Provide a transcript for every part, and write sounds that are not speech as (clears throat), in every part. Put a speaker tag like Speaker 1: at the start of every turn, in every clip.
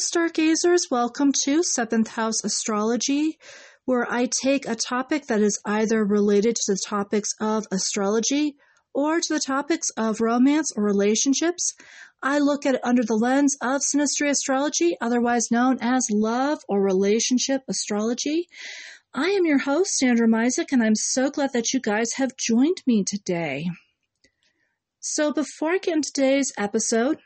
Speaker 1: stargazers. Welcome to Seventh House Astrology, where I take a topic that is either related to the topics of astrology or to the topics of romance or relationships. I look at it under the lens of synastry astrology, otherwise known as love or relationship astrology. I am your host, Sandra Misek, and I'm so glad that you guys have joined me today. So, before I get into today's episode,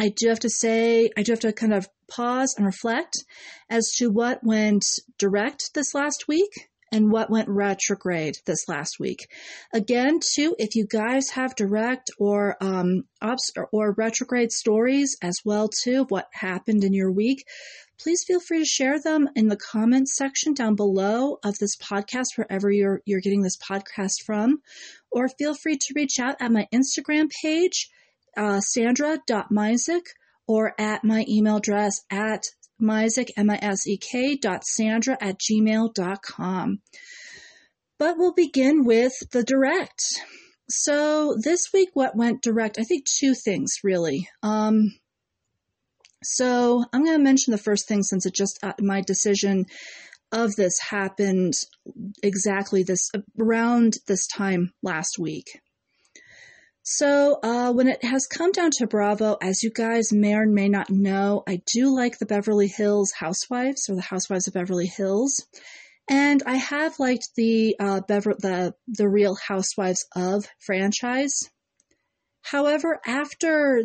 Speaker 1: I do have to say, I do have to kind of pause and reflect as to what went direct this last week and what went retrograde this last week. Again, too, if you guys have direct or um, obs- or retrograde stories as well too what happened in your week, please feel free to share them in the comments section down below of this podcast, wherever you're you're getting this podcast from, or feel free to reach out at my Instagram page uh, sandra.misek or at my email address at misek, M-I-S-E-K dot sandra at gmail.com. But we'll begin with the direct. So this week, what went direct? I think two things really. Um, so I'm going to mention the first thing since it just uh, my decision of this happened exactly this around this time last week. So, uh, when it has come down to Bravo, as you guys may or may not know, I do like the Beverly Hills Housewives or the Housewives of Beverly Hills, and I have liked the uh, Bever- the the Real Housewives of franchise. However, after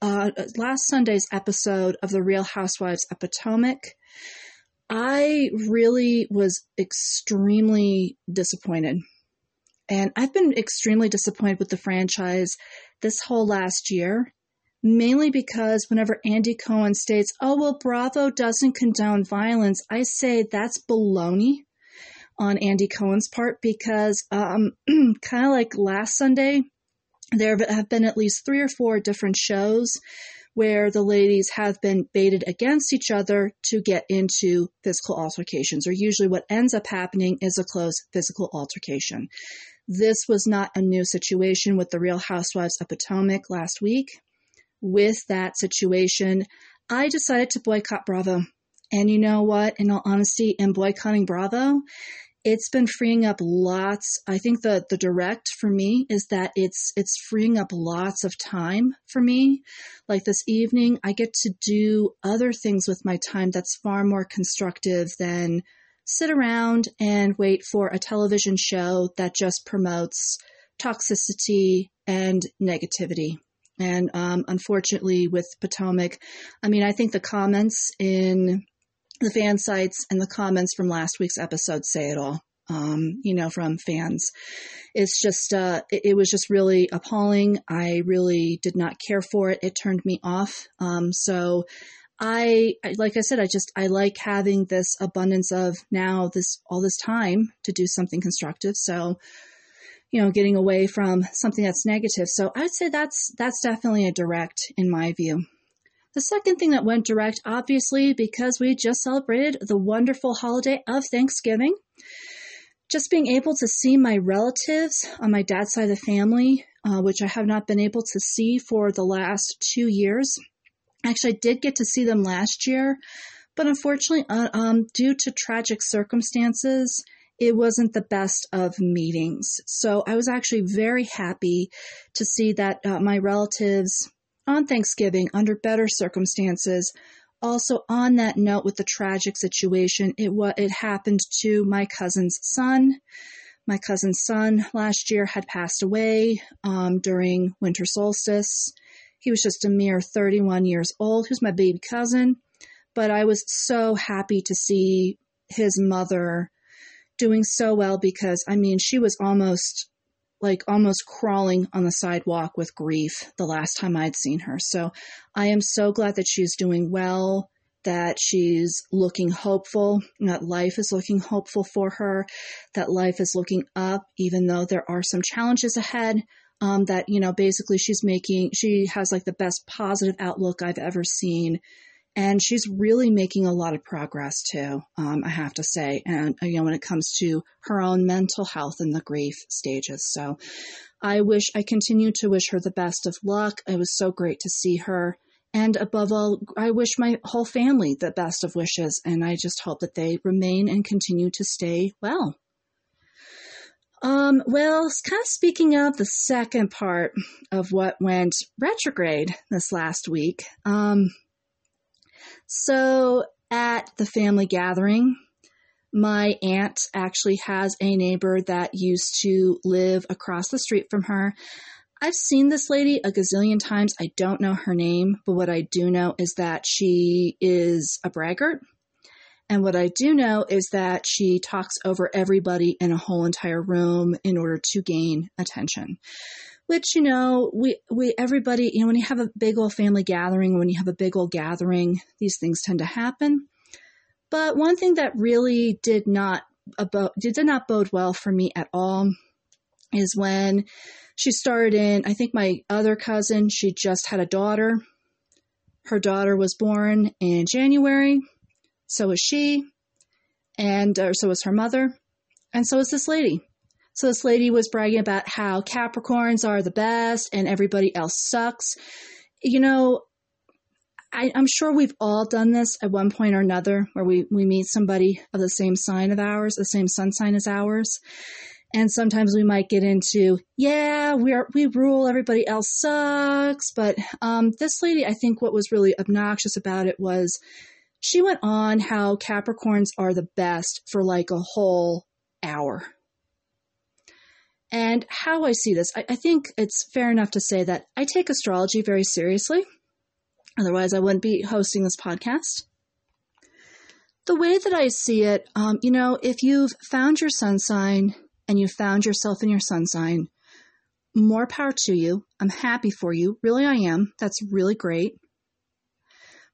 Speaker 1: uh, last Sunday's episode of the Real Housewives of Potomac, I really was extremely disappointed and I've been extremely disappointed with the franchise this whole last year, mainly because whenever Andy Cohen states, oh, well, Bravo doesn't condone violence, I say that's baloney on Andy Cohen's part because, um, (clears throat) kind of like last Sunday, there have been at least three or four different shows where the ladies have been baited against each other to get into physical altercations, or usually what ends up happening is a close physical altercation. This was not a new situation with the Real Housewives of Potomac last week. With that situation, I decided to boycott Bravo. And you know what? In all honesty, in boycotting Bravo, it's been freeing up lots. I think the the direct for me is that it's it's freeing up lots of time for me. Like this evening, I get to do other things with my time that's far more constructive than sit around and wait for a television show that just promotes toxicity and negativity. And um, unfortunately, with Potomac, I mean, I think the comments in the fan sites and the comments from last week's episode say it all. Um, you know, from fans. It's just, uh, it, it, was just really appalling. I really did not care for it. It turned me off. Um, so I, like I said, I just, I like having this abundance of now this, all this time to do something constructive. So, you know, getting away from something that's negative. So I'd say that's, that's definitely a direct in my view. The second thing that went direct, obviously, because we just celebrated the wonderful holiday of Thanksgiving. Just being able to see my relatives on my dad's side of the family, uh, which I have not been able to see for the last two years. Actually, I did get to see them last year, but unfortunately, uh, um, due to tragic circumstances, it wasn't the best of meetings. So I was actually very happy to see that uh, my relatives on Thanksgiving, under better circumstances, also on that note with the tragic situation, it it happened to my cousin's son. My cousin's son last year had passed away um, during winter solstice. He was just a mere 31 years old. He was my baby cousin. But I was so happy to see his mother doing so well because, I mean, she was almost like almost crawling on the sidewalk with grief the last time I'd seen her. So I am so glad that she's doing well, that she's looking hopeful, that life is looking hopeful for her, that life is looking up, even though there are some challenges ahead um, that you know basically she's making she has like the best positive outlook I've ever seen, and she's really making a lot of progress too. Um, I have to say, and you know when it comes to her own mental health and the grief stages. So I wish I continue to wish her the best of luck. It was so great to see her. And above all, I wish my whole family the best of wishes, and I just hope that they remain and continue to stay well. Um, well, kind of speaking of the second part of what went retrograde this last week. Um, so at the family gathering, my aunt actually has a neighbor that used to live across the street from her. I've seen this lady a gazillion times. I don't know her name, but what I do know is that she is a braggart. And what I do know is that she talks over everybody in a whole entire room in order to gain attention. Which, you know, we, we, everybody, you know, when you have a big old family gathering, when you have a big old gathering, these things tend to happen. But one thing that really did not about did not bode well for me at all is when she started in I think my other cousin, she just had a daughter. Her daughter was born in January. So was she. And or so was her mother. And so was this lady. So this lady was bragging about how Capricorns are the best and everybody else sucks. You know, I, am sure we've all done this at one point or another where we, we meet somebody of the same sign of ours, the same sun sign as ours. And sometimes we might get into, yeah, we are, we rule, everybody else sucks. But um, this lady, I think what was really obnoxious about it was she went on how Capricorns are the best for like a whole hour. And how I see this, I, I think it's fair enough to say that I take astrology very seriously. Otherwise, I wouldn't be hosting this podcast. The way that I see it, um, you know, if you've found your sun sign and you found yourself in your sun sign, more power to you. I'm happy for you. Really, I am. That's really great.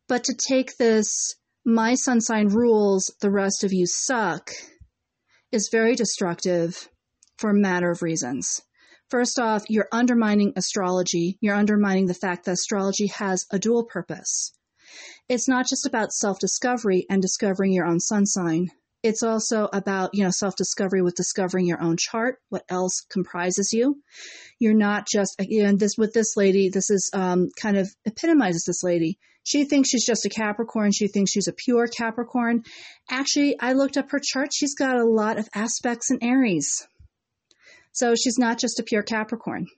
Speaker 1: But to take this, my sun sign rules, the rest of you suck, is very destructive for a matter of reasons. First off, you're undermining astrology. You're undermining the fact that astrology has a dual purpose. It's not just about self discovery and discovering your own sun sign. It's also about, you know, self discovery with discovering your own chart, what else comprises you. You're not just, again, this, with this lady, this is um, kind of epitomizes this lady. She thinks she's just a Capricorn. She thinks she's a pure Capricorn. Actually, I looked up her chart. She's got a lot of aspects in Aries. So she's not just a pure Capricorn.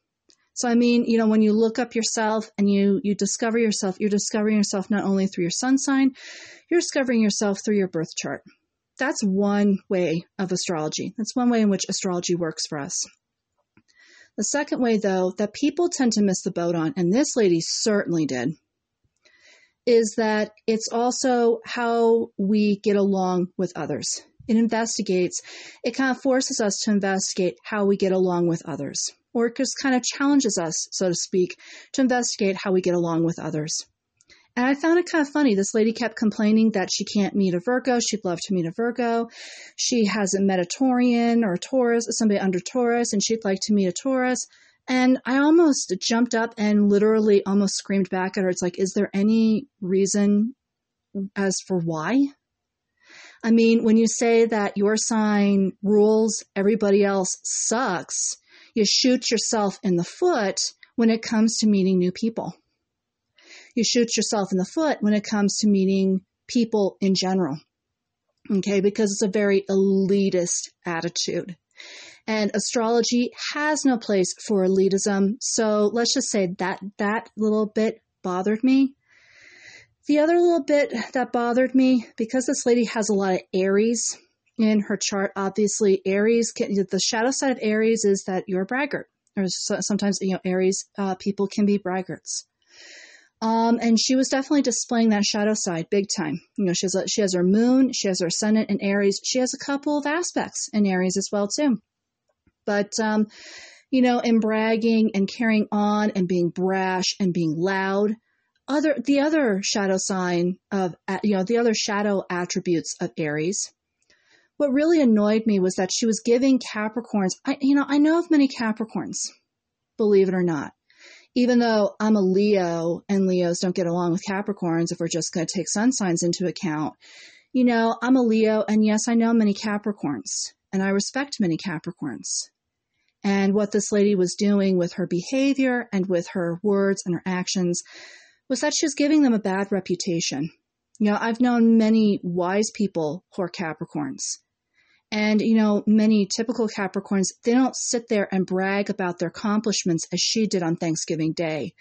Speaker 1: So I mean, you know, when you look up yourself and you you discover yourself, you're discovering yourself not only through your sun sign, you're discovering yourself through your birth chart. That's one way of astrology. That's one way in which astrology works for us. The second way, though, that people tend to miss the boat on, and this lady certainly did, is that it's also how we get along with others it investigates, it kind of forces us to investigate how we get along with others, or it just kind of challenges us, so to speak, to investigate how we get along with others. And I found it kind of funny. This lady kept complaining that she can't meet a Virgo. She'd love to meet a Virgo. She hasn't met a Taurian or a Taurus, somebody under Taurus, and she'd like to meet a Taurus. And I almost jumped up and literally almost screamed back at her. It's like, is there any reason as for why? I mean, when you say that your sign rules, everybody else sucks, you shoot yourself in the foot when it comes to meeting new people. You shoot yourself in the foot when it comes to meeting people in general. Okay, because it's a very elitist attitude. And astrology has no place for elitism. So let's just say that that little bit bothered me. The other little bit that bothered me, because this lady has a lot of Aries in her chart, obviously Aries, can, the shadow side of Aries is that you're a braggart. Or sometimes, you know, Aries uh, people can be braggarts. Um, and she was definitely displaying that shadow side big time. You know, she has she has her moon, she has her ascendant in Aries. She has a couple of aspects in Aries as well too. But um, you know, and bragging and carrying on and being brash and being loud, other the other shadow sign of you know the other shadow attributes of Aries. What really annoyed me was that she was giving Capricorns. I you know I know of many Capricorns, believe it or not. Even though I'm a Leo and Leos don't get along with Capricorns, if we're just going to take sun signs into account, you know I'm a Leo and yes I know many Capricorns and I respect many Capricorns. And what this lady was doing with her behavior and with her words and her actions was that she was giving them a bad reputation. You know, I've known many wise people who are Capricorns. And, you know, many typical Capricorns, they don't sit there and brag about their accomplishments as she did on Thanksgiving Day.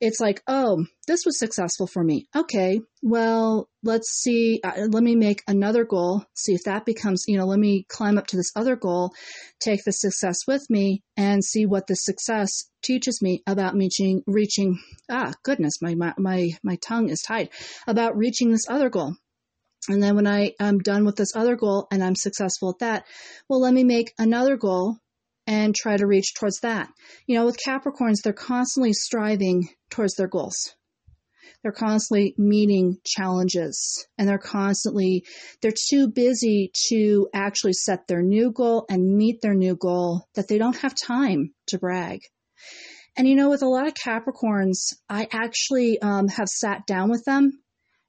Speaker 1: It's like, oh, this was successful for me. Okay, well, let's see. Uh, let me make another goal, see if that becomes, you know, let me climb up to this other goal, take the success with me, and see what the success teaches me about reaching, reaching, ah, goodness, my, my, my, my tongue is tied, about reaching this other goal. And then when I am done with this other goal and I'm successful at that, well, let me make another goal and try to reach towards that. You know, with Capricorns, they're constantly striving towards their goals. They're constantly meeting challenges and they're constantly, they're too busy to actually set their new goal and meet their new goal that they don't have time to brag. And you know, with a lot of Capricorns, I actually um, have sat down with them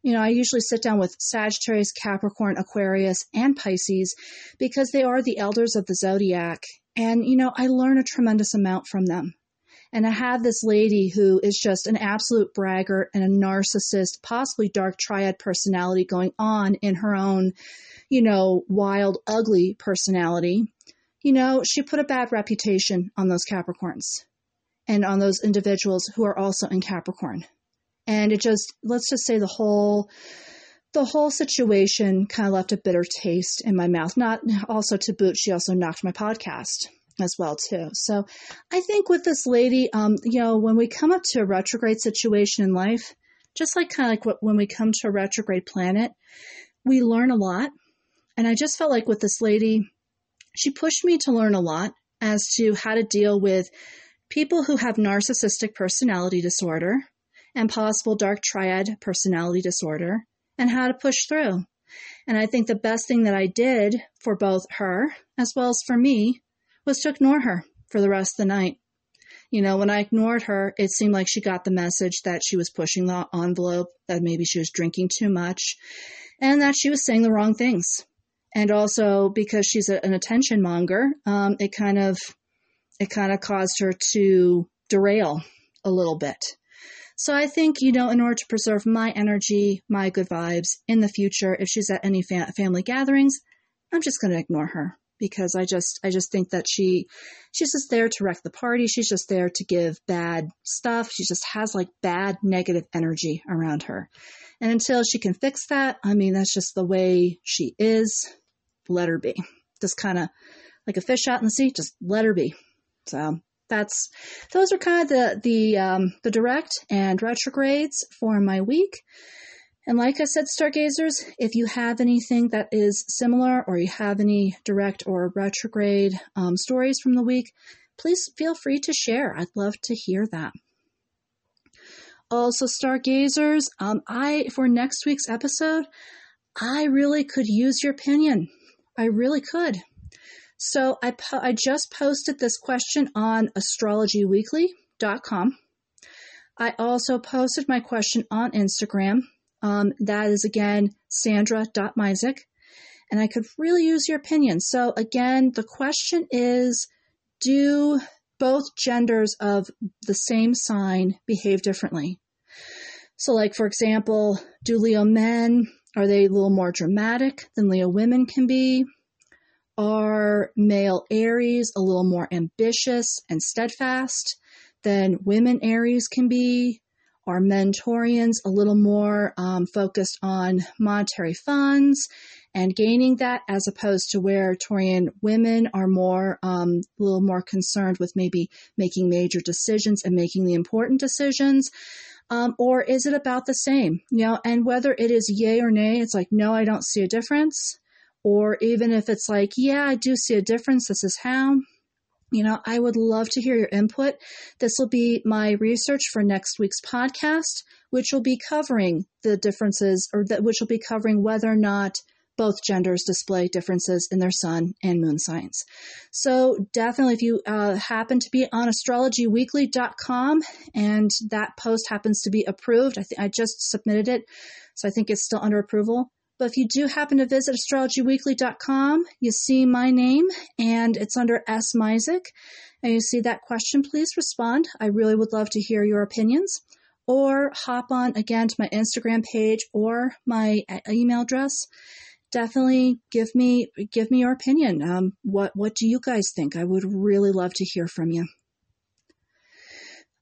Speaker 1: you know, I usually sit down with Sagittarius, Capricorn, Aquarius, and Pisces because they are the elders of the zodiac. And, you know, I learn a tremendous amount from them. And I have this lady who is just an absolute braggart and a narcissist, possibly dark triad personality going on in her own, you know, wild, ugly personality. You know, she put a bad reputation on those Capricorns and on those individuals who are also in Capricorn and it just let's just say the whole the whole situation kind of left a bitter taste in my mouth. Not also to boot, she also knocked my podcast as well too. So I think with this lady, um, you know, when we come up to a retrograde situation in life, just like kind of like when we come to a retrograde planet, we learn a lot. And I just felt like with this lady, she pushed me to learn a lot as to how to deal with people who have narcissistic personality disorder, and possible dark triad personality disorder and how to push through. And I think the best thing that I did for both her as well as for me was to ignore her for the rest of the night. You know, when I ignored her, it seemed like she got the message that she was pushing the envelope, that maybe she was drinking too much, and that she was saying the wrong things. And also because she's a, an attention monger, um, it kind of it kind of caused her to derail a little bit. So I think, you know, in order to preserve my energy, my good vibes in the future, if she's at any fa- family gatherings, I'm just going to ignore her because I just I just think that she she's just there to wreck the party. She's just there to give bad stuff. She just has like bad negative energy around her. And until she can fix that, I mean that's just the way she is. Let her be. Just kind of like a fish out in the sea, just let her be. So that's those are kind of the the um, the direct and retrogrades for my week. And like I said, stargazers, if you have anything that is similar or you have any direct or retrograde um, stories from the week, please feel free to share. I'd love to hear that. Also, stargazers, um, I for next week's episode, I really could use your opinion. I really could. So I, po- I just posted this question on astrologyweekly.com. I also posted my question on Instagram. Um, that is again sandra.misek. And I could really use your opinion. So again, the question is do both genders of the same sign behave differently? So, like for example, do Leo men are they a little more dramatic than Leo women can be? Are male Aries a little more ambitious and steadfast than women Aries can be? Are men Taurians a little more um, focused on monetary funds and gaining that, as opposed to where Taurian women are more um, a little more concerned with maybe making major decisions and making the important decisions? Um, or is it about the same? You know, and whether it is yay or nay, it's like, no, I don't see a difference or even if it's like, yeah, I do see a difference, this is how, you know, I would love to hear your input. This will be my research for next week's podcast, which will be covering the differences or that which will be covering whether or not both genders display differences in their sun and moon signs. So definitely if you uh, happen to be on astrologyweekly.com and that post happens to be approved, I think I just submitted it. So I think it's still under approval but if you do happen to visit astrologyweekly.com, you see my name and it's under S. Misek, and you see that question, please respond. I really would love to hear your opinions. or hop on again to my Instagram page or my email address. Definitely give me give me your opinion. Um, what what do you guys think? I would really love to hear from you.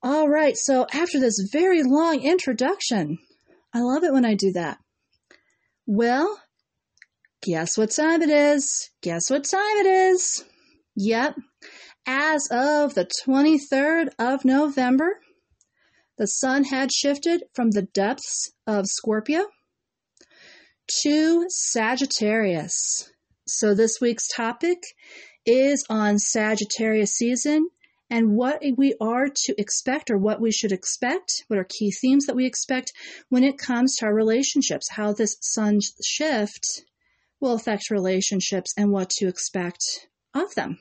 Speaker 1: All right, so after this very long introduction, I love it when I do that. Well, guess what time it is? Guess what time it is? Yep. As of the 23rd of November, the sun had shifted from the depths of Scorpio to Sagittarius. So this week's topic is on Sagittarius season and what we are to expect or what we should expect, what are key themes that we expect when it comes to our relationships, how this sun shift will affect relationships and what to expect of them.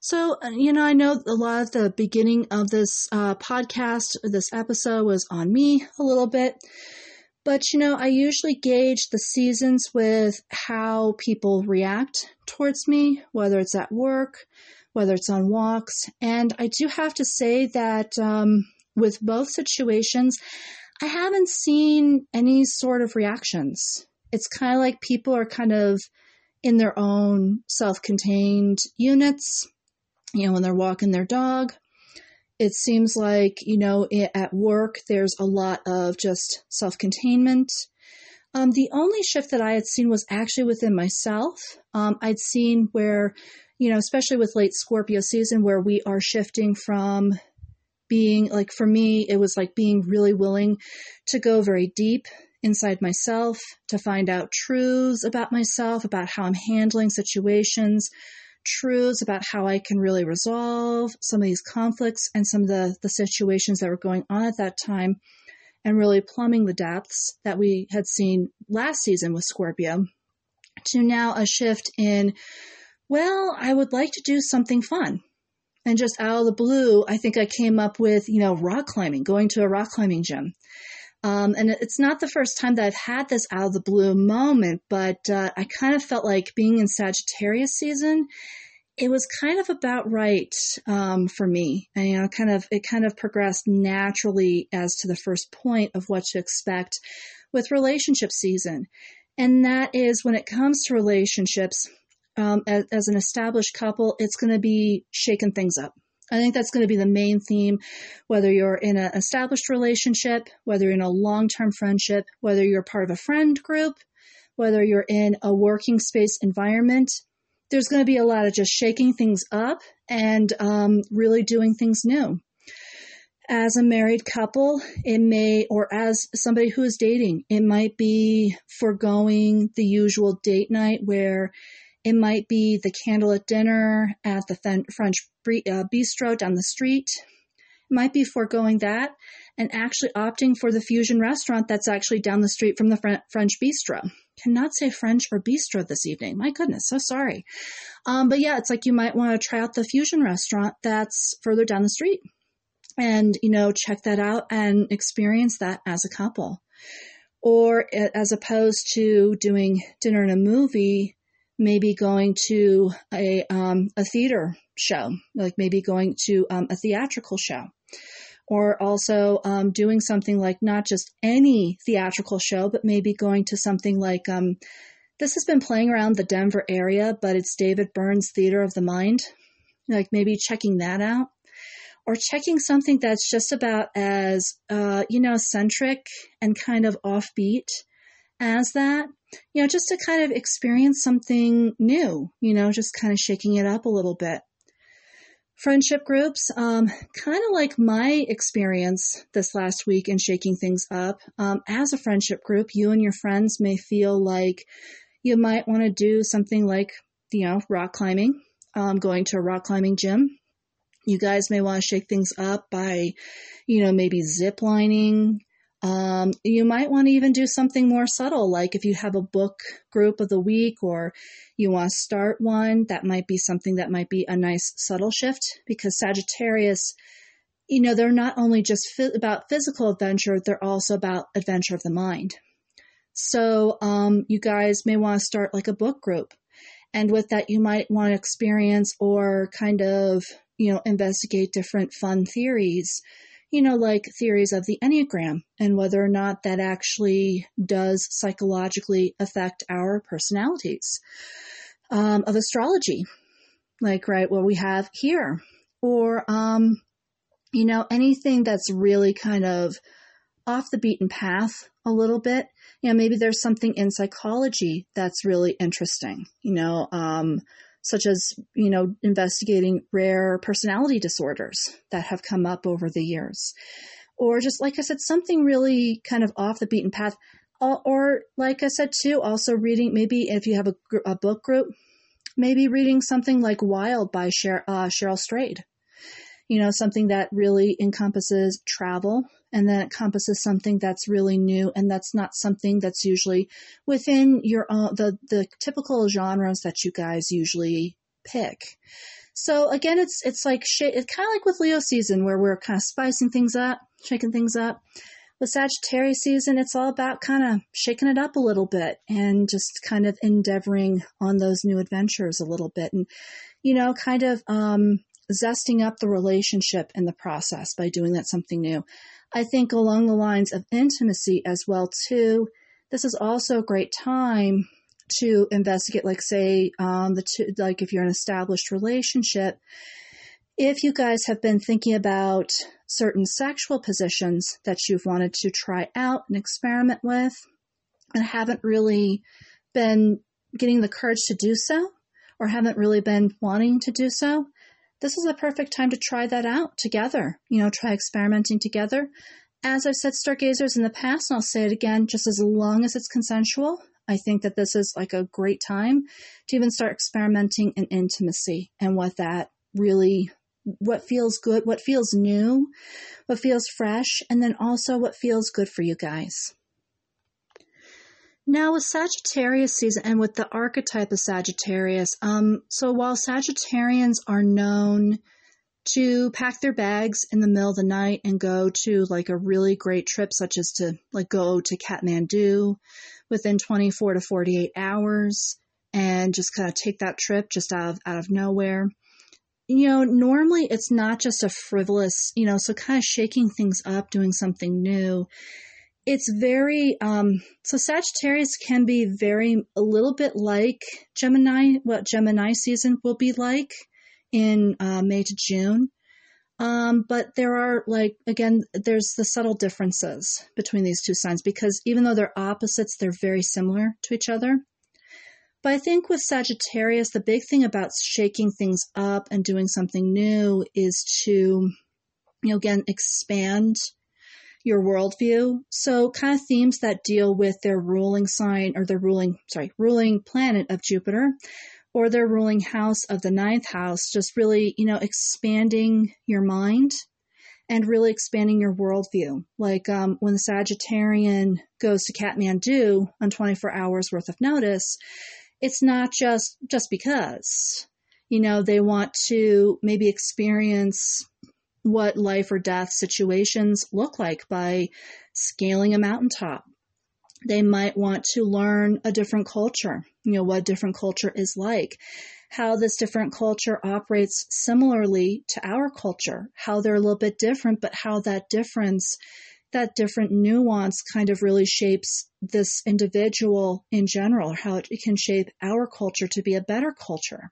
Speaker 1: So, uh, you know, I know a lot of the beginning of this uh, podcast, this episode was on me a little bit. But, you know, I usually gauge the seasons with how people react towards me, whether it's at work, whether it's on walks. And I do have to say that um, with both situations, I haven't seen any sort of reactions. It's kind of like people are kind of in their own self contained units you know, when they're walking their dog. It seems like, you know, at work, there's a lot of just self containment. Um, the only shift that I had seen was actually within myself. Um, I'd seen where, you know, especially with late Scorpio season, where we are shifting from being like, for me, it was like being really willing to go very deep inside myself, to find out truths about myself, about how I'm handling situations, truths about how I can really resolve some of these conflicts and some of the, the situations that were going on at that time, and really plumbing the depths that we had seen last season with Scorpio, to now a shift in, well, I would like to do something fun. And just out of the blue, I think I came up with, you know, rock climbing, going to a rock climbing gym. Um, and it's not the first time that I've had this out of the blue moment, but uh, I kind of felt like being in Sagittarius season, it was kind of about right um, for me. And, you know, kind of it kind of progressed naturally as to the first point of what to expect with relationship season, and that is when it comes to relationships. Um, as, as an established couple, it's going to be shaking things up I think that's going to be the main theme, whether you're in an established relationship, whether you're in a long term friendship, whether you're part of a friend group, whether you're in a working space environment. There's going to be a lot of just shaking things up and um, really doing things new. As a married couple, it may, or as somebody who is dating, it might be foregoing the usual date night where it might be the candlelit dinner at the French uh, bistro down the street. It might be foregoing that and actually opting for the fusion restaurant that's actually down the street from the French bistro. Cannot say French or bistro this evening. My goodness, so sorry. Um, but yeah, it's like you might want to try out the fusion restaurant that's further down the street and, you know, check that out and experience that as a couple. Or as opposed to doing dinner and a movie, maybe going to a um, a theater show, like maybe going to um, a theatrical show, or also um, doing something like not just any theatrical show, but maybe going to something like um, this has been playing around the Denver area, but it's David Byrne's Theater of the Mind. Like maybe checking that out, or checking something that's just about as uh, you know centric and kind of offbeat as that you know, just to kind of experience something new, you know, just kind of shaking it up a little bit. Friendship groups, um, kind of like my experience this last week in shaking things up. Um, as a friendship group, you and your friends may feel like you might want to do something like, you know, rock climbing, um, going to a rock climbing gym. You guys may want to shake things up by, you know, maybe zip lining, um, you might want to even do something more subtle, like if you have a book group of the week or you want to start one, that might be something that might be a nice subtle shift because Sagittarius, you know, they're not only just fi- about physical adventure, they're also about adventure of the mind. So, um, you guys may want to start like a book group. And with that, you might want to experience or kind of, you know, investigate different fun theories you know, like theories of the Enneagram and whether or not that actually does psychologically affect our personalities. Um, of astrology, like, right, what we have here. Or, um, you know, anything that's really kind of off the beaten path a little bit. You know, maybe there's something in psychology that's really interesting, you know, um, such as, you know, investigating rare personality disorders that have come up over the years. Or just, like I said, something really kind of off the beaten path. Or, like I said, too, also reading, maybe if you have a, a book group, maybe reading something like Wild by Cheryl, uh, Cheryl Strayed you know, something that really encompasses travel and then it encompasses something that's really new and that's not something that's usually within your own, the, the typical genres that you guys usually pick. So again, it's, it's like, it's kind of like with Leo season where we're kind of spicing things up, shaking things up. With Sagittarius season, it's all about kind of shaking it up a little bit and just kind of endeavoring on those new adventures a little bit and, you know, kind of, um, zesting up the relationship in the process by doing that something new. I think along the lines of intimacy as well too. This is also a great time to investigate, like say, um, the two, like if you're an established relationship, if you guys have been thinking about certain sexual positions that you've wanted to try out and experiment with, and haven't really been getting the courage to do so, or haven't really been wanting to do so, this is a perfect time to try that out together. You know, try experimenting together. As I've said, stargazers in the past, and I'll say it again, just as long as it's consensual, I think that this is like a great time to even start experimenting in intimacy and what that really what feels good, what feels new, what feels fresh, and then also what feels good for you guys. Now, with Sagittarius season and with the archetype of Sagittarius, um, so while Sagittarians are known to pack their bags in the middle of the night and go to like a really great trip, such as to like go to Kathmandu within 24 to 48 hours and just kind of take that trip just out of, out of nowhere. You know, normally it's not just a frivolous, you know, so kind of shaking things up, doing something new it's very um, so Sagittarius can be very a little bit like Gemini. What Gemini season will be like in uh, May to June. Um, but there are like again, there's the subtle differences between these two signs because even though they're opposites, they're very similar to each other. But I think with Sagittarius, the big thing about shaking things up and doing something new is to, you know, again, expand your worldview. So kind of themes that deal with their ruling sign or their ruling, sorry, ruling planet of Jupiter or their ruling house of the ninth house, just really, you know, expanding your mind and really expanding your worldview. Like um, when the Sagittarian goes to Kathmandu on 24 hours worth of notice, it's not just just because. You know, they want to maybe experience what life or death situations look like by scaling a mountaintop. They might want to learn a different culture, you know, what different culture is like, how this different culture operates similarly to our culture, how they're a little bit different, but how that difference that different nuance kind of really shapes this individual in general, how it can shape our culture to be a better culture,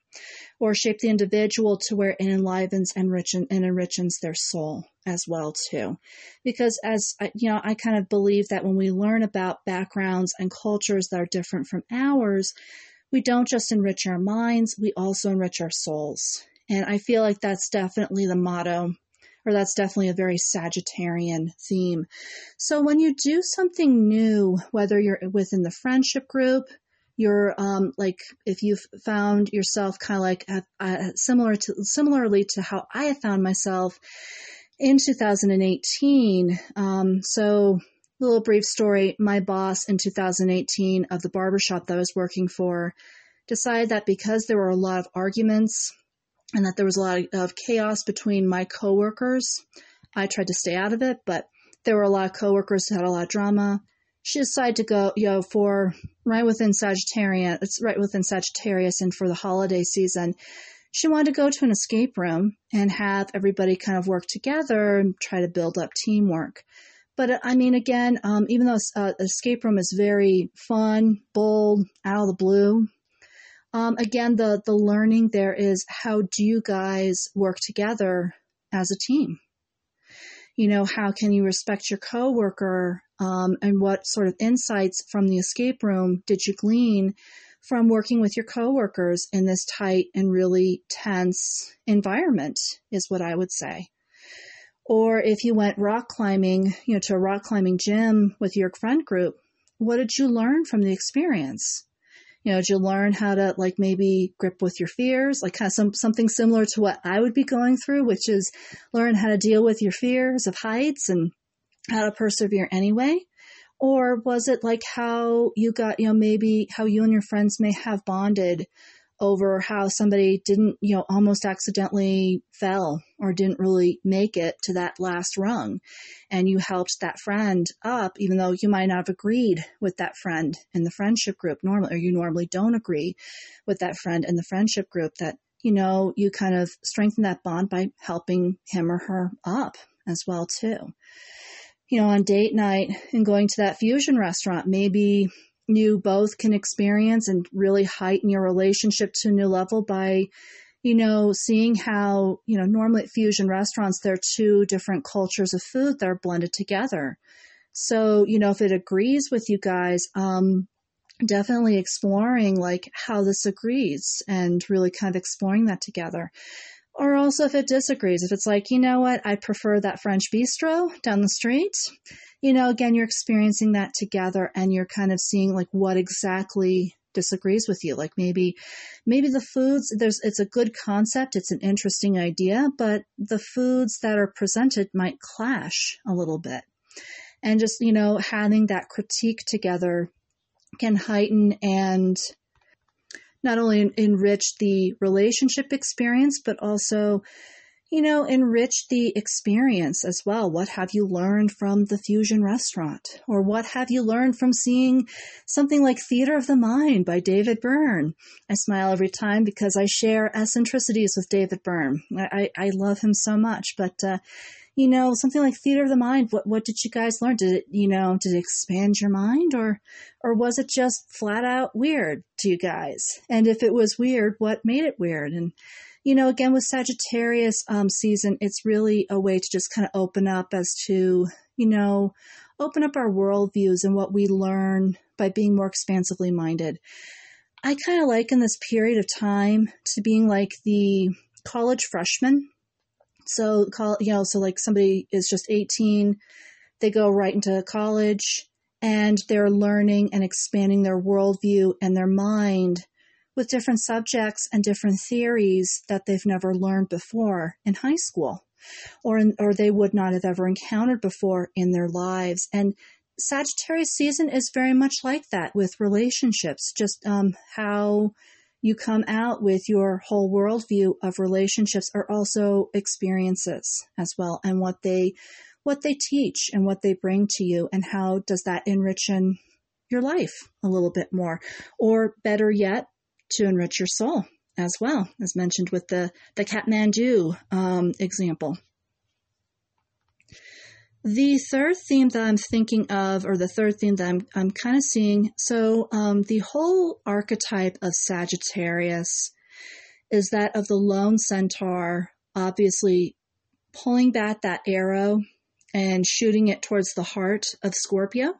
Speaker 1: or shape the individual to where it enlivens and, enriches, and enriches their soul as well too. Because as you know, I kind of believe that when we learn about backgrounds and cultures that are different from ours, we don't just enrich our minds, we also enrich our souls. And I feel like that's definitely the motto or that's definitely a very Sagittarian theme. So when you do something new, whether you're within the friendship group, you're um, like if you've found yourself kind of like similar to similarly to how I found myself in 2018. Um, so little brief story. My boss in 2018 of the barbershop that I was working for decided that because there were a lot of arguments and that there was a lot of chaos between my coworkers. I tried to stay out of it, but there were a lot of coworkers who had a lot of drama. She decided to go, you know, for right within Sagittarius, it's right within Sagittarius, and for the holiday season, she wanted to go to an escape room and have everybody kind of work together and try to build up teamwork. But uh, I mean, again, um, even though uh, escape room is very fun, bold, out of the blue, um, again, the the learning there is how do you guys work together as a team? You know, how can you respect your coworker, um, and what sort of insights from the escape room did you glean from working with your coworkers in this tight and really tense environment? Is what I would say. Or if you went rock climbing, you know, to a rock climbing gym with your friend group, what did you learn from the experience? You know, did you learn how to like maybe grip with your fears, like kind of some, something similar to what I would be going through, which is learn how to deal with your fears of heights and how to persevere anyway? Or was it like how you got, you know, maybe how you and your friends may have bonded over how somebody didn't, you know, almost accidentally fell or didn't really make it to that last rung. And you helped that friend up, even though you might not have agreed with that friend in the friendship group normally, or you normally don't agree with that friend in the friendship group that, you know, you kind of strengthen that bond by helping him or her up as well too. You know, on date night and going to that fusion restaurant, maybe you both can experience and really heighten your relationship to a new level by you know seeing how you know normally at fusion restaurants there are two different cultures of food that are blended together. So you know if it agrees with you guys um definitely exploring like how this agrees and really kind of exploring that together or also if it disagrees if it's like you know what i prefer that french bistro down the street you know, again, you're experiencing that together and you're kind of seeing like what exactly disagrees with you. Like maybe, maybe the foods, there's, it's a good concept. It's an interesting idea, but the foods that are presented might clash a little bit. And just, you know, having that critique together can heighten and not only enrich the relationship experience, but also you know, enrich the experience as well. What have you learned from the fusion restaurant? Or what have you learned from seeing something like Theater of the Mind by David Byrne? I smile every time because I share eccentricities with David Byrne. I, I, I love him so much, but, uh, you know, something like theater of the mind. What what did you guys learn? Did it, you know, did it expand your mind, or or was it just flat out weird to you guys? And if it was weird, what made it weird? And you know, again, with Sagittarius um, season, it's really a way to just kind of open up as to, you know, open up our worldviews and what we learn by being more expansively minded. I kind of liken this period of time to being like the college freshman. So, call you know, so like somebody is just 18, they go right into college and they're learning and expanding their worldview and their mind with different subjects and different theories that they've never learned before in high school or in, or they would not have ever encountered before in their lives. And Sagittarius season is very much like that with relationships just um, how you come out with your whole worldview of relationships are also experiences as well and what they what they teach and what they bring to you and how does that enrich in your life a little bit more or better yet to enrich your soul as well, as mentioned with the, the Kathmandu um, example. The third theme that I'm thinking of, or the third theme that I'm, I'm kind of seeing, so um, the whole archetype of Sagittarius is that of the lone centaur, obviously pulling back that arrow and shooting it towards the heart of Scorpio.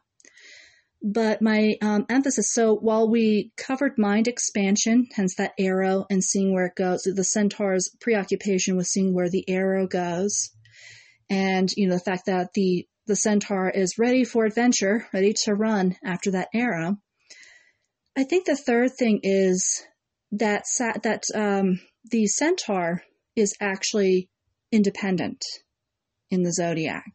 Speaker 1: But my um, emphasis so while we covered mind expansion, hence that arrow and seeing where it goes, the centaur's preoccupation with seeing where the arrow goes, and you know the fact that the the centaur is ready for adventure, ready to run after that arrow. I think the third thing is that that um, the centaur is actually independent in the zodiac.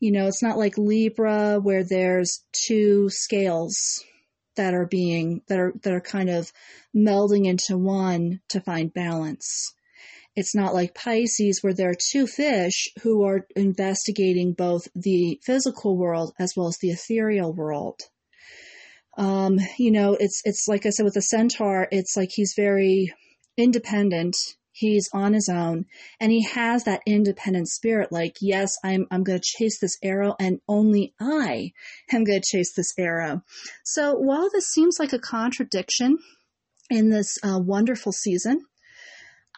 Speaker 1: You know, it's not like Libra where there's two scales that are being that are that are kind of melding into one to find balance. It's not like Pisces where there are two fish who are investigating both the physical world as well as the ethereal world. Um, you know, it's it's like I said with the centaur, it's like he's very independent. He's on his own and he has that independent spirit. Like, yes, I'm, I'm going to chase this arrow and only I am going to chase this arrow. So while this seems like a contradiction in this uh, wonderful season,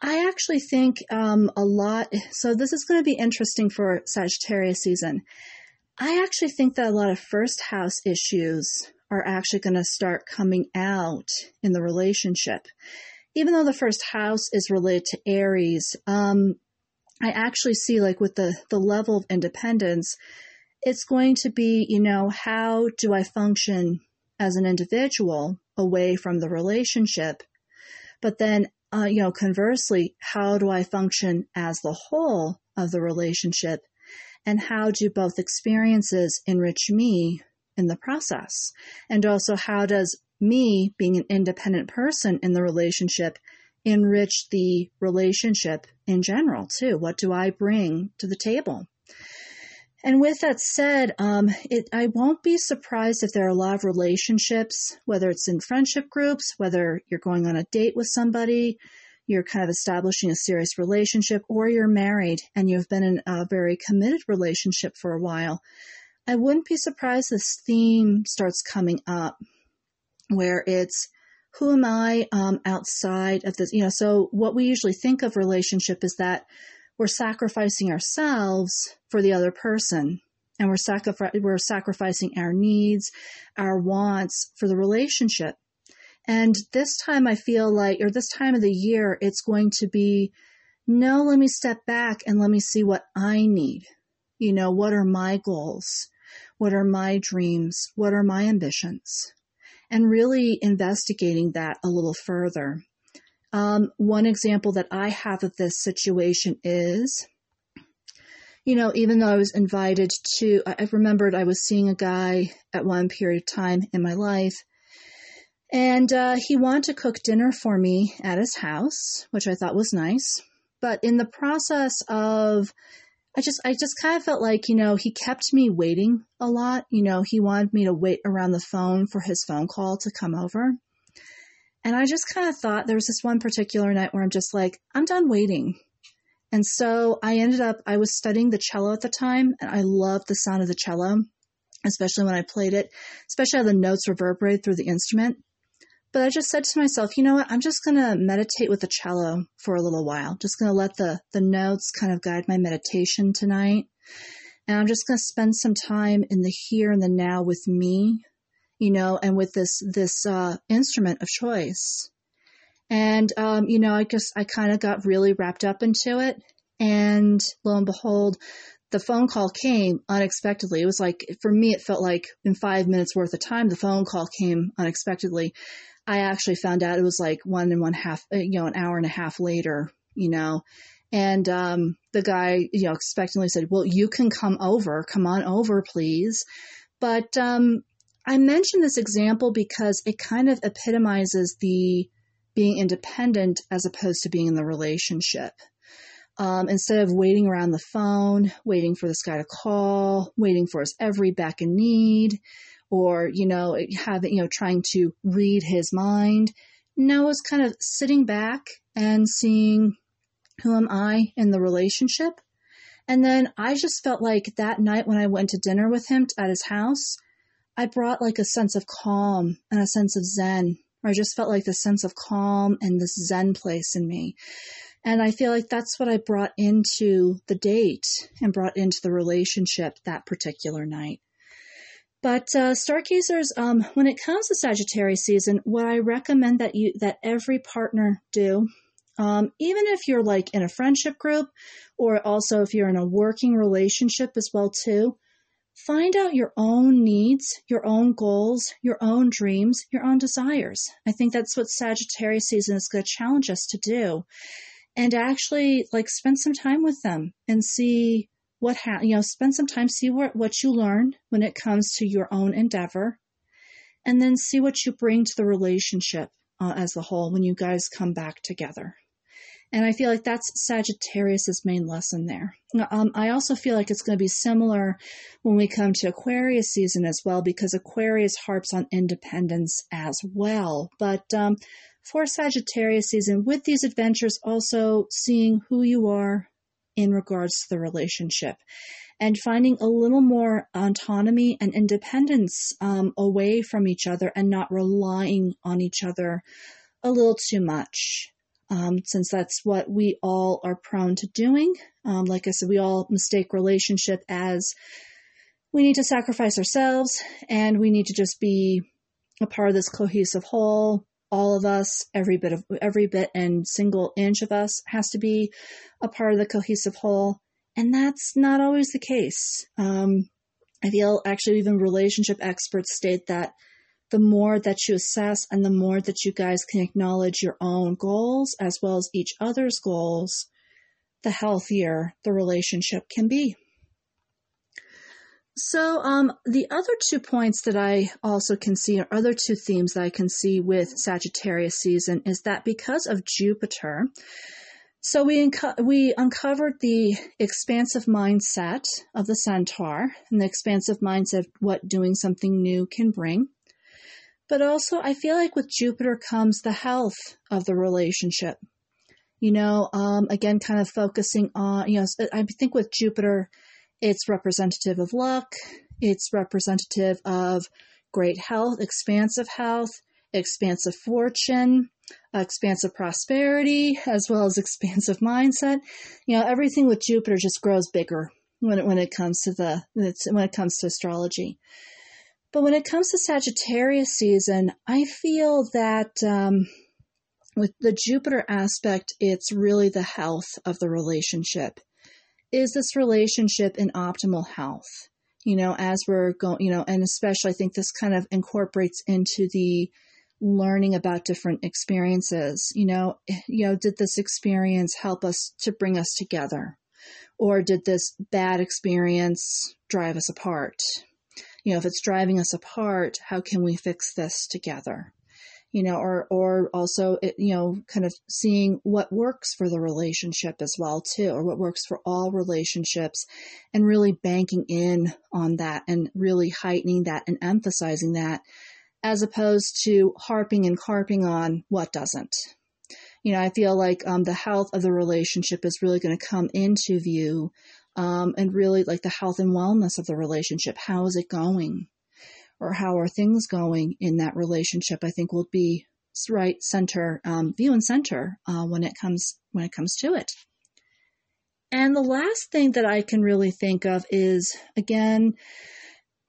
Speaker 1: I actually think um, a lot. So this is going to be interesting for Sagittarius season. I actually think that a lot of first house issues are actually going to start coming out in the relationship. Even though the first house is related to Aries, um, I actually see like with the, the level of independence, it's going to be, you know, how do I function as an individual away from the relationship? But then, uh, you know, conversely, how do I function as the whole of the relationship and how do both experiences enrich me in the process? And also, how does me being an independent person in the relationship enrich the relationship in general, too? What do I bring to the table? And with that said, um, it, I won't be surprised if there are a lot of relationships, whether it's in friendship groups, whether you're going on a date with somebody, you're kind of establishing a serious relationship or you're married and you've been in a very committed relationship for a while, I wouldn't be surprised this theme starts coming up where it's who am I um, outside of this? You know, so what we usually think of relationship is that we're sacrificing ourselves for the other person and we're, we're sacrificing our needs, our wants for the relationship. And this time I feel like, or this time of the year, it's going to be, no, let me step back and let me see what I need. You know, what are my goals? What are my dreams? What are my ambitions? And really investigating that a little further. Um, one example that I have of this situation is, you know, even though I was invited to, I remembered I was seeing a guy at one period of time in my life and uh, he wanted to cook dinner for me at his house, which I thought was nice. But in the process of, I just, I just kind of felt like, you know, he kept me waiting a lot. You know, he wanted me to wait around the phone for his phone call to come over. And I just kind of thought there was this one particular night where I'm just like, I'm done waiting. And so I ended up, I was studying the cello at the time, and I loved the sound of the cello, especially when I played it, especially how the notes reverberated through the instrument. But I just said to myself, you know what? I'm just going to meditate with the cello for a little while. Just going to let the, the notes kind of guide my meditation tonight. And I'm just going to spend some time in the here and the now with me, you know, and with this, this, uh, instrument of choice. And, um, you know, I guess I kind of got really wrapped up into it. And lo and behold, the phone call came unexpectedly. It was like, for me, it felt like in five minutes worth of time, the phone call came unexpectedly. I actually found out it was like one and one half, uh, you know, an hour and a half later, you know, and um, the guy, you know, expectantly said, "Well, you can come over. Come on over, please." But um, I mention this example because it kind of epitomizes the being independent as opposed to being in the relationship. Um, instead of waiting around the phone, waiting for this guy to call, waiting for his every beck and need, or, you know, having, you know, trying to read his mind. No, it's kind of sitting back and seeing who am I in the relationship. And then I just felt like that night when I went to dinner with him at his house, I brought like a sense of calm and a sense of zen. Or I just felt like the sense of calm and this zen place in me. And I feel like that's what I brought into the date and brought into the relationship that particular night. But uh, stargazers, um, when it comes to Sagittarius season, what I recommend that you that every partner do, um, even if you're like in a friendship group, or also if you're in a working relationship as well too, find out your own needs, your own goals, your own dreams, your own desires. I think that's what Sagittarius season is going to challenge us to do, and actually like spend some time with them and see what ha- you know spend some time see what, what you learn when it comes to your own endeavor and then see what you bring to the relationship uh, as a whole when you guys come back together and i feel like that's sagittarius's main lesson there um, i also feel like it's going to be similar when we come to aquarius season as well because aquarius harps on independence as well but um, for Sagittarius season with these adventures, also seeing who you are in regards to the relationship and finding a little more autonomy and independence um, away from each other and not relying on each other a little too much. Um, since that's what we all are prone to doing. Um, like I said, we all mistake relationship as we need to sacrifice ourselves and we need to just be a part of this cohesive whole. All of us, every bit of every bit and single inch of us has to be a part of the cohesive whole. And that's not always the case. Um, I feel actually even relationship experts state that the more that you assess and the more that you guys can acknowledge your own goals as well as each other's goals, the healthier the relationship can be. So, um, the other two points that I also can see, or other two themes that I can see with Sagittarius season, is that because of Jupiter, so we, we uncovered the expansive mindset of the centaur and the expansive mindset of what doing something new can bring. But also, I feel like with Jupiter comes the health of the relationship. You know, um, again, kind of focusing on, you know, I think with Jupiter, it's representative of luck, it's representative of great health, expansive health, expansive fortune, expansive prosperity, as well as (laughs) expansive mindset. You know, everything with Jupiter just grows bigger when it, when it comes to the when it comes to astrology. But when it comes to Sagittarius season, I feel that um, with the Jupiter aspect, it's really the health of the relationship. Is this relationship in optimal health? You know, as we're going, you know, and especially I think this kind of incorporates into the learning about different experiences. You know, you know, did this experience help us to bring us together? Or did this bad experience drive us apart? You know, if it's driving us apart, how can we fix this together? You know, or or also it, you know, kind of seeing what works for the relationship as well too, or what works for all relationships, and really banking in on that and really heightening that and emphasizing that as opposed to harping and carping on what doesn't. You know, I feel like um, the health of the relationship is really going to come into view um, and really like the health and wellness of the relationship. How is it going? Or how are things going in that relationship? I think will be right center, um, view and center uh, when it comes when it comes to it. And the last thing that I can really think of is again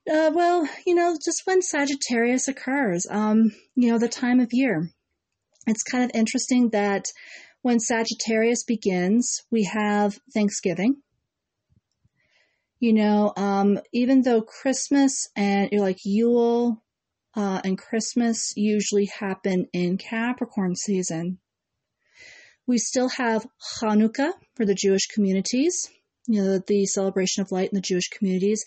Speaker 1: uh, well, you know, just when Sagittarius occurs, um, you know, the time of year. It's kind of interesting that when Sagittarius begins, we have Thanksgiving. You know, um, even though Christmas and you're like Yule uh, and Christmas usually happen in Capricorn season, we still have Hanukkah for the Jewish communities, you know, the celebration of light in the Jewish communities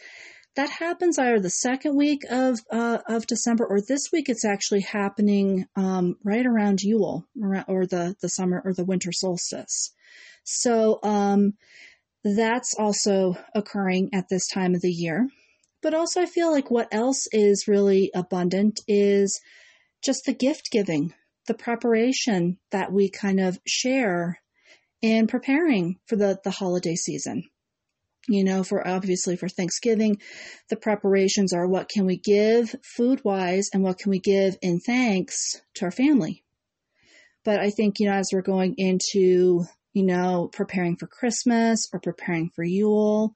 Speaker 1: that happens either the second week of uh, of December or this week. It's actually happening um, right around Yule or the the summer or the winter solstice. So um, that's also occurring at this time of the year. But also, I feel like what else is really abundant is just the gift giving, the preparation that we kind of share in preparing for the, the holiday season you know, for obviously for Thanksgiving, the preparations are what can we give food wise and what can we give in thanks to our family. But I think, you know, as we're going into, you know, preparing for Christmas or preparing for Yule,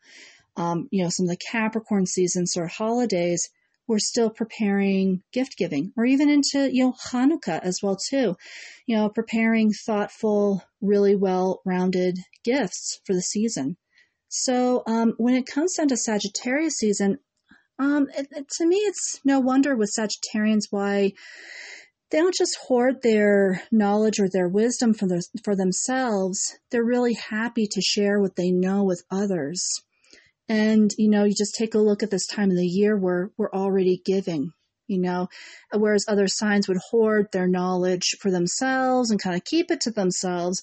Speaker 1: um, you know, some of the Capricorn seasons or holidays, we're still preparing gift giving or even into, you know, Hanukkah as well too. You know, preparing thoughtful, really well rounded gifts for the season. So um, when it comes down to Sagittarius season, um, it, it, to me, it's no wonder with Sagittarians why they don't just hoard their knowledge or their wisdom for, for themselves. They're really happy to share what they know with others. And, you know, you just take a look at this time of the year where we're already giving, you know, whereas other signs would hoard their knowledge for themselves and kind of keep it to themselves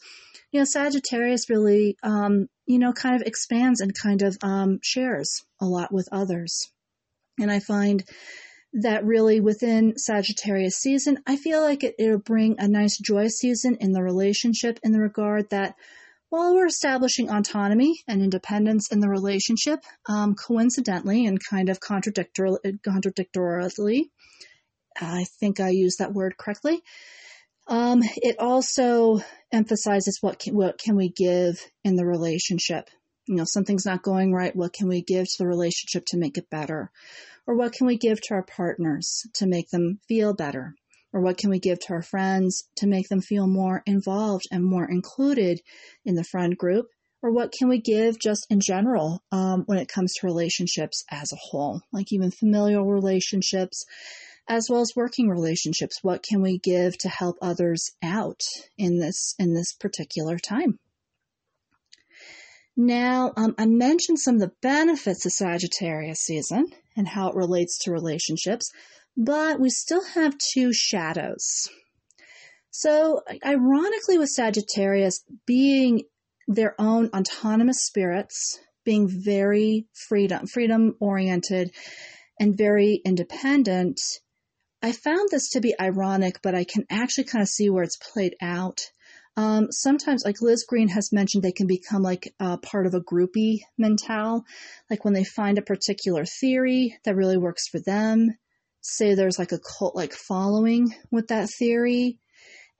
Speaker 1: you know, Sagittarius really, um, you know, kind of expands and kind of um, shares a lot with others. And I find that really within Sagittarius season, I feel like it, it'll bring a nice joy season in the relationship in the regard that while we're establishing autonomy and independence in the relationship, um, coincidentally and kind of contradictor- contradictorily, I think I used that word correctly. Um, it also emphasizes what can, what can we give in the relationship. You know, something's not going right. What can we give to the relationship to make it better? Or what can we give to our partners to make them feel better? Or what can we give to our friends to make them feel more involved and more included in the friend group? Or what can we give just in general um, when it comes to relationships as a whole, like even familial relationships, as well as working relationships? What can we give to help others out in this in this particular time? Now, um, I mentioned some of the benefits of Sagittarius season and how it relates to relationships, but we still have two shadows. So, ironically, with Sagittarius being their own autonomous spirits, being very freedom freedom oriented and very independent, I found this to be ironic, but I can actually kind of see where it's played out. Um, sometimes, like Liz Greene has mentioned, they can become like uh, part of a groupie mentale. Like when they find a particular theory that really works for them, say there's like a cult like following with that theory,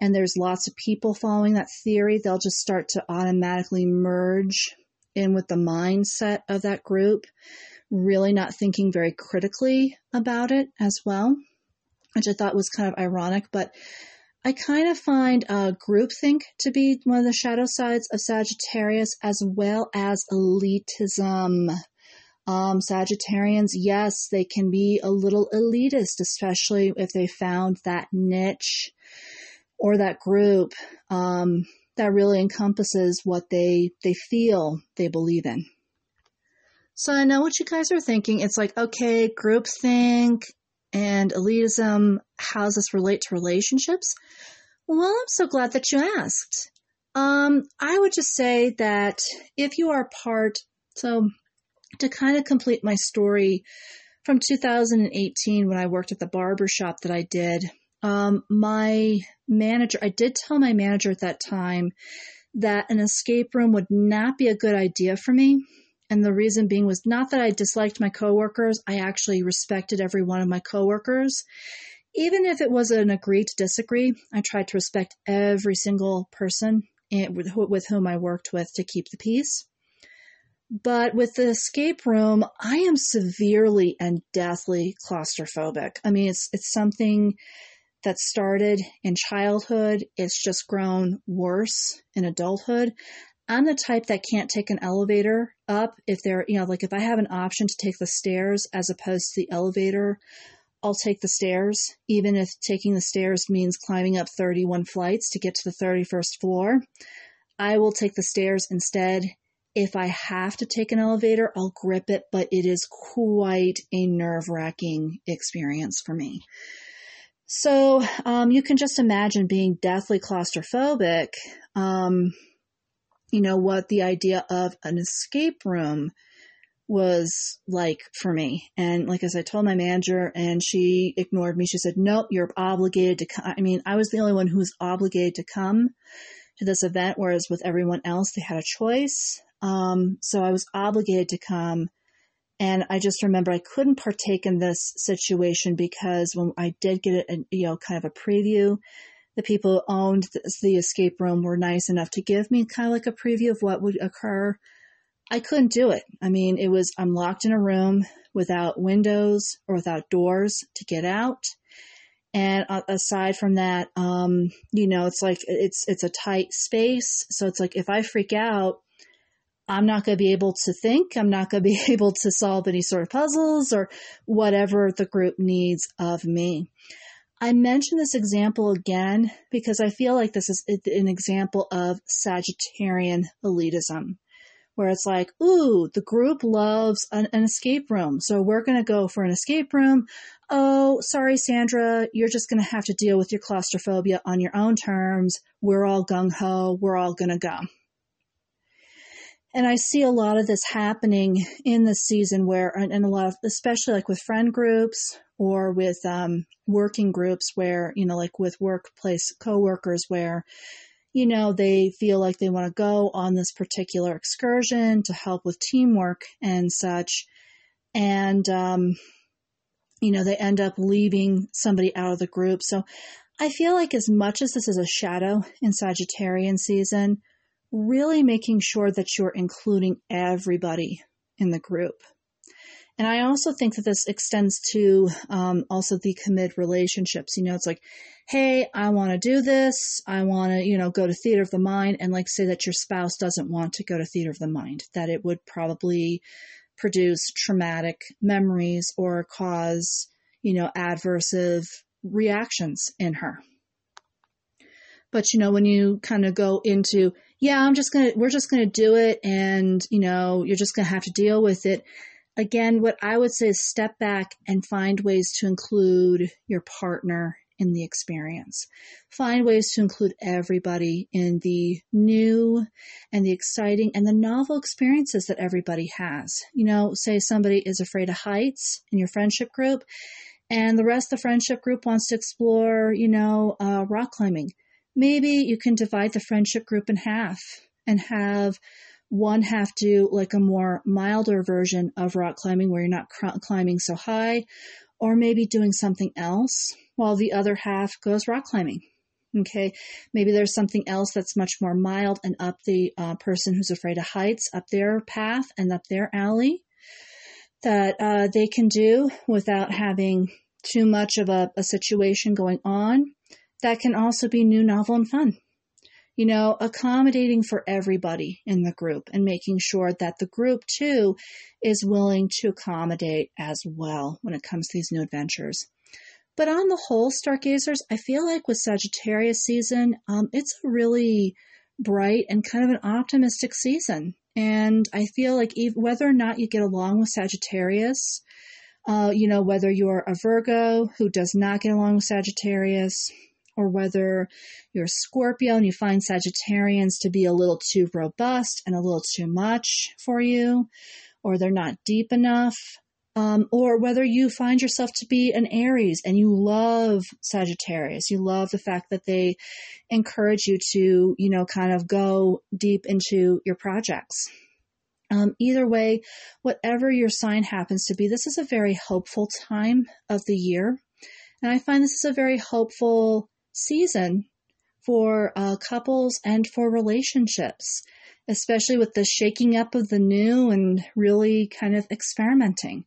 Speaker 1: and there's lots of people following that theory, they'll just start to automatically merge in with the mindset of that group, really not thinking very critically about it as well, which I thought was kind of ironic, but I kind of find uh, groupthink to be one of the shadow sides of Sagittarius, as well as elitism. Um, Sagittarians, yes, they can be a little elitist, especially if they found that niche or that group um, that really encompasses what they they feel they believe in. So I know what you guys are thinking. It's like, okay, groupthink, and elitism, how does this relate to relationships? Well, I'm so glad that you asked. Um, I would just say that if you are part, so to kind of complete my story from 2018 when I worked at the barber shop that I did, um, my manager, I did tell my manager at that time that an escape room would not be a good idea for me and the reason being was not that I disliked my coworkers, I actually respected every one of my coworkers. Even if it was an agree to disagree, I tried to respect every single person eh, with whom I worked with to keep the peace. But with the escape room, I am severely and deathly claustrophobic. I mean, it's it's something that started in childhood. It's just grown worse in adulthood. I'm the type that can't take an elevator up if there, you know, like if I have an option to take the stairs as opposed to the elevator, I'll take the stairs, even if taking the stairs means climbing up 31 flights to get to the 31st floor. I will take the stairs instead. If I have to take an elevator, I'll grip it, but it is quite a nerve wracking experience for me. So um, you can just imagine being deathly claustrophobic. Um, you know, what the idea of an escape room was like for me. And like as I told my manager and she ignored me, she said, nope, you're obligated to come. I mean, I was the only one who was obligated to come to this event, whereas with everyone else, they had a choice. Um, so I was obligated to come. And I just remember I couldn't partake in this situation because when I did get a, you know, kind of a preview, the people who owned the escape room were nice enough to give me kind of like a preview of what would occur. I couldn't do it. I mean, it was, I'm locked in a room without windows or without doors to get out. And aside from that, um, you know, it's like, it's, it's a tight space. So it's like, if I freak out, I'm not going to be able to think. I'm not going to be (laughs) able to solve any sort of puzzles or whatever the group needs of me. I mention this example again because I feel like this is an example of Sagittarian elitism, where it's like, ooh, the group loves an, an escape room, so we're going to go for an escape room. Oh, sorry, Sandra, you're just going to have to deal with your claustrophobia on your own terms. We're all gung ho, we're all going to go. And I see a lot of this happening in this season where, and a lot of, especially like with friend groups or with um, working groups where, you know, like with workplace coworkers where, you know, they feel like they want to go on this particular excursion to help with teamwork and such. And, um, you know, they end up leaving somebody out of the group. So I feel like as much as this is a shadow in Sagittarian season, really making sure that you're including everybody in the group. And I also think that this extends to um, also the commit relationships. You know, it's like, hey, I want to do this. I want to, you know, go to theater of the mind. And like say that your spouse doesn't want to go to theater of the mind, that it would probably produce traumatic memories or cause, you know, adversive reactions in her. But, you know, when you kind of go into, yeah, I'm just going to, we're just going to do it and, you know, you're just going to have to deal with it. Again, what I would say is step back and find ways to include your partner in the experience. Find ways to include everybody in the new and the exciting and the novel experiences that everybody has. You know, say somebody is afraid of heights in your friendship group, and the rest of the friendship group wants to explore, you know, uh, rock climbing. Maybe you can divide the friendship group in half and have one half do like a more milder version of rock climbing where you're not cr- climbing so high, or maybe doing something else while the other half goes rock climbing. Okay, maybe there's something else that's much more mild and up the uh, person who's afraid of heights, up their path and up their alley that uh, they can do without having too much of a, a situation going on. That can also be new, novel, and fun. You know, accommodating for everybody in the group and making sure that the group too is willing to accommodate as well when it comes to these new adventures. But on the whole, stargazers, I feel like with Sagittarius season, um, it's a really bright and kind of an optimistic season. And I feel like whether or not you get along with Sagittarius, uh, you know, whether you're a Virgo who does not get along with Sagittarius, or whether you're a Scorpio and you find Sagittarians to be a little too robust and a little too much for you, or they're not deep enough, um, or whether you find yourself to be an Aries and you love Sagittarius, you love the fact that they encourage you to, you know, kind of go deep into your projects. Um, either way, whatever your sign happens to be, this is a very hopeful time of the year. And I find this is a very hopeful season for uh, couples and for relationships especially with the shaking up of the new and really kind of experimenting,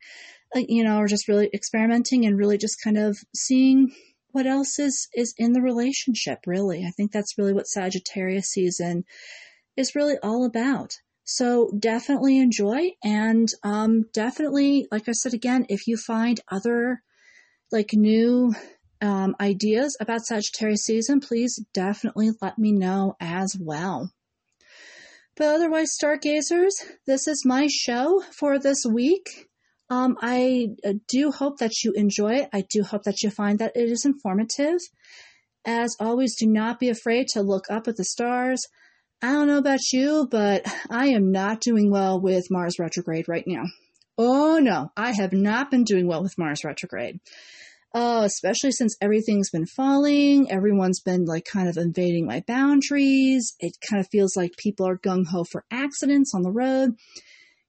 Speaker 1: you know, or just really experimenting and really just kind of seeing what else is, is in the relationship, really. I think that's really what Sagittarius season is really all about. So definitely enjoy and um, definitely, like I said again, if you find other like new um, ideas about Sagittarius season, please definitely let me know as well. But otherwise, stargazers, this is my show for this week. Um, I uh, do hope that you enjoy it. I do hope that you find that it is informative. As always, do not be afraid to look up at the stars. I don't know about you, but I am not doing well with Mars retrograde right now. Oh no, I have not been doing well with Mars retrograde. Oh, especially since everything's been falling, everyone's been like kind of invading my boundaries. It kind of feels like people are gung ho for accidents on the road.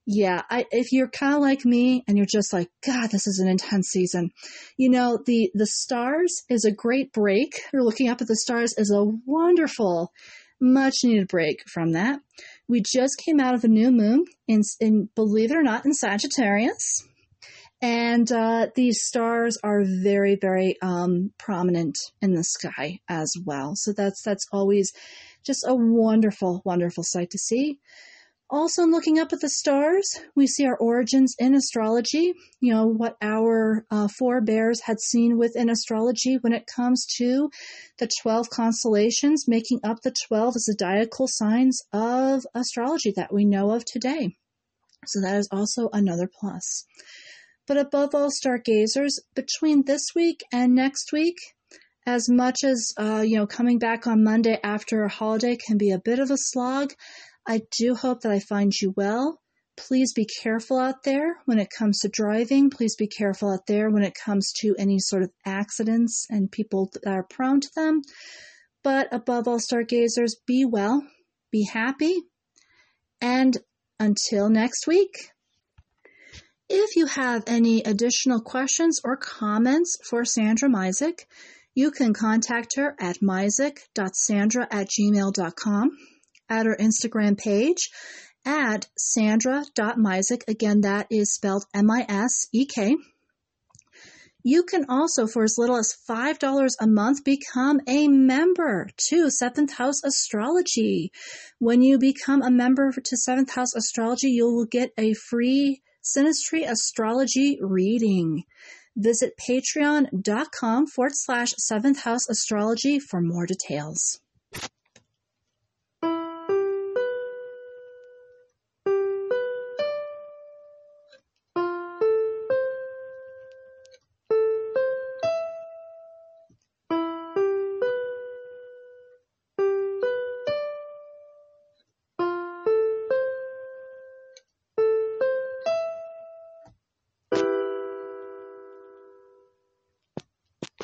Speaker 1: Yeah, I, if you're kind of like me and you're just like, God, this is an intense season. You know, the, the stars is a great break. Or looking up at the stars is a wonderful, much needed break from that. We just came out of a new moon in, in believe it or not, in Sagittarius. And uh, these stars are very, very um, prominent in the sky as well. So that's that's always just a wonderful, wonderful sight to see. Also, in looking up at the stars, we see our origins in astrology. You know, what our uh, forebears had seen within astrology when it comes to the 12 constellations, making up the 12 zodiacal signs of astrology that we know of today. So, that is also another plus. But above all, stargazers, between this week and next week, as much as, uh, you know, coming back on Monday after a holiday can be a bit of a slog, I do hope that I find you well. Please be careful out there when it comes to driving. Please be careful out there when it comes to any sort of accidents and people that are prone to them. But above all, stargazers, be well, be happy, and until next week. If you have any additional questions or comments for Sandra Misek, you can contact her at misek.sandra at gmail.com, at her Instagram page at sandra.misek. Again, that is spelled M-I-S-E-K. You can also, for as little as $5 a month, become a member to Seventh House Astrology. When you become a member to Seventh House Astrology, you will get a free Synastry Astrology reading. Visit patreon.com forward slash seventh house astrology for more details.